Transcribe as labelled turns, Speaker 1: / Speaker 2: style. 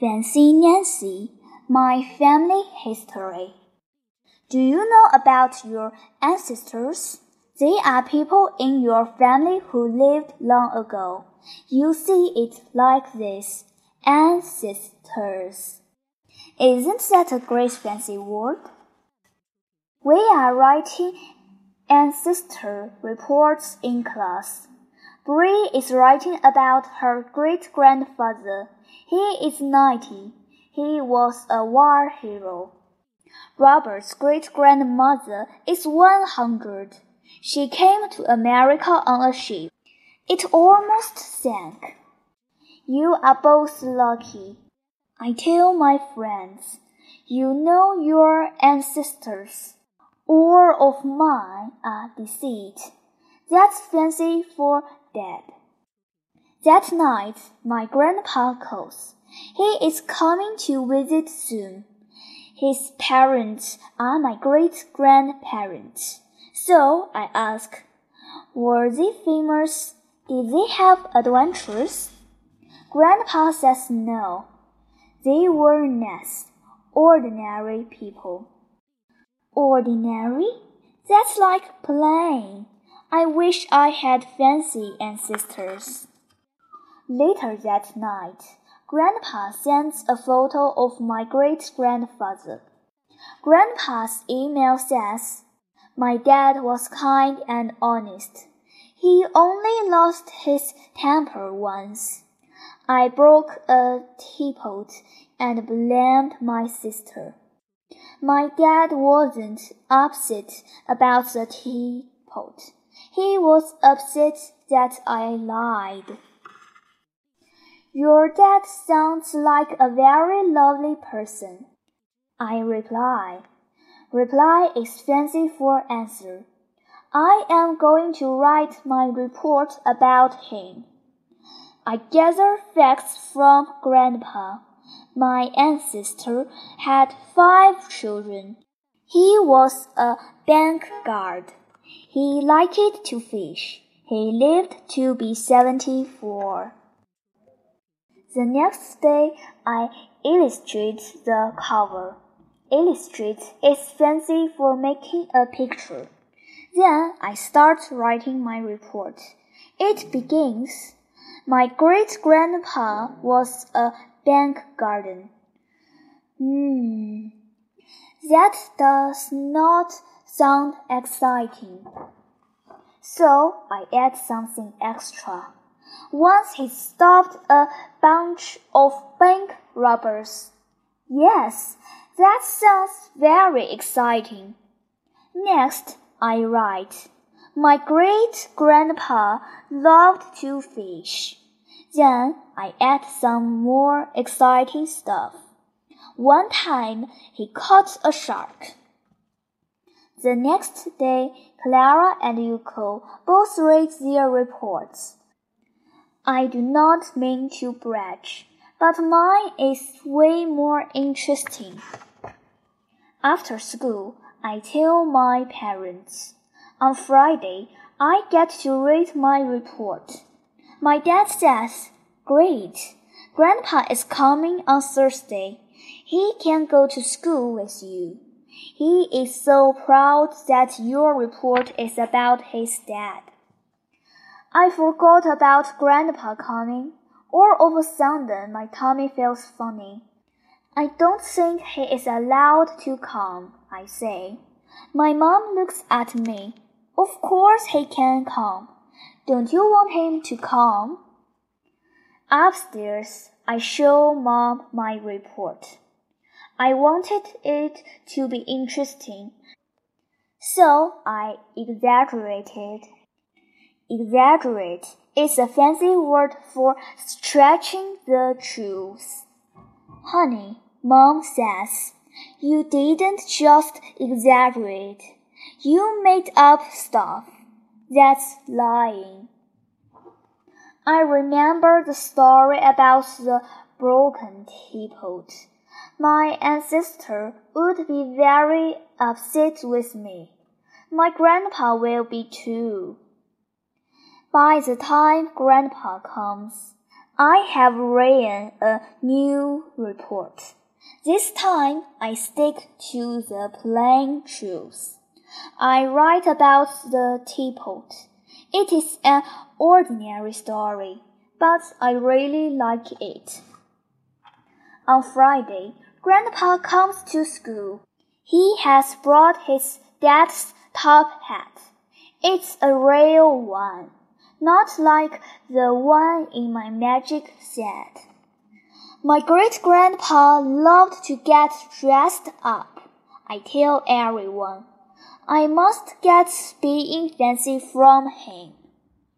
Speaker 1: Fancy Nancy, my family history. Do you know about your ancestors? They are people in your family who lived long ago. You see it like this ancestors. Isn't that a great fancy word? We are writing ancestor reports in class. Bree is writing about her great grandfather. He is 90. He was a war hero. Robert's great grandmother is 100. She came to America on a ship. It almost sank. You are both lucky. I tell my friends, you know your ancestors. All of mine are deceased. That's fancy for dead. That night, my grandpa calls. He is coming to visit soon. His parents are my great grandparents. So I ask, were they famous? Did they have adventures? Grandpa says no. They were nice, ordinary people. Ordinary? That's like plain. I wish I had fancy ancestors. Later that night, Grandpa sends a photo of my great grandfather. Grandpa's email says, My dad was kind and honest. He only lost his temper once. I broke a teapot and blamed my sister. My dad wasn't upset about the teapot. He was upset that I lied. Your dad sounds like a very lovely person. I reply. Reply is fancy for answer. I am going to write my report about him. I gather facts from Grandpa. My ancestor had five children. He was a bank guard. He liked to fish. He lived to be seventy-four. The next day, I illustrate the cover. Illustrate is fancy for making a picture. Then I start writing my report. It begins. My great grandpa was a bank garden. Hmm. That does not sound exciting. So I add something extra. Once he stopped a bunch of bank robbers. Yes, that sounds very exciting. Next, I write. My great grandpa loved to fish. Then I add some more exciting stuff. One time he caught a shark. The next day, Clara and Yuko both read their reports. I do not mean to brag, but mine is way more interesting. After school, I tell my parents. On Friday, I get to read my report. My dad says, Great. Grandpa is coming on Thursday. He can go to school with you. He is so proud that your report is about his dad. I forgot about Grandpa coming. All of a sudden, my tummy feels funny. I don't think he is allowed to come, I say. My mom looks at me. Of course he can come. Don't you want him to come? Upstairs, I show mom my report. I wanted it to be interesting, so I exaggerated. Exaggerate is a fancy word for stretching the truth. Honey, mom says, you didn't just exaggerate. You made up stuff. That's lying. I remember the story about the broken teapot. My ancestor would be very upset with me. My grandpa will be too. By the time grandpa comes, I have written a new report. This time I stick to the plain truth. I write about the teapot. It is an ordinary story, but I really like it. On Friday, Grandpa comes to school. He has brought his dad's top hat. It's a real one, not like the one in my magic set. My great grandpa loved to get dressed up. I tell everyone. I must get being fancy from him.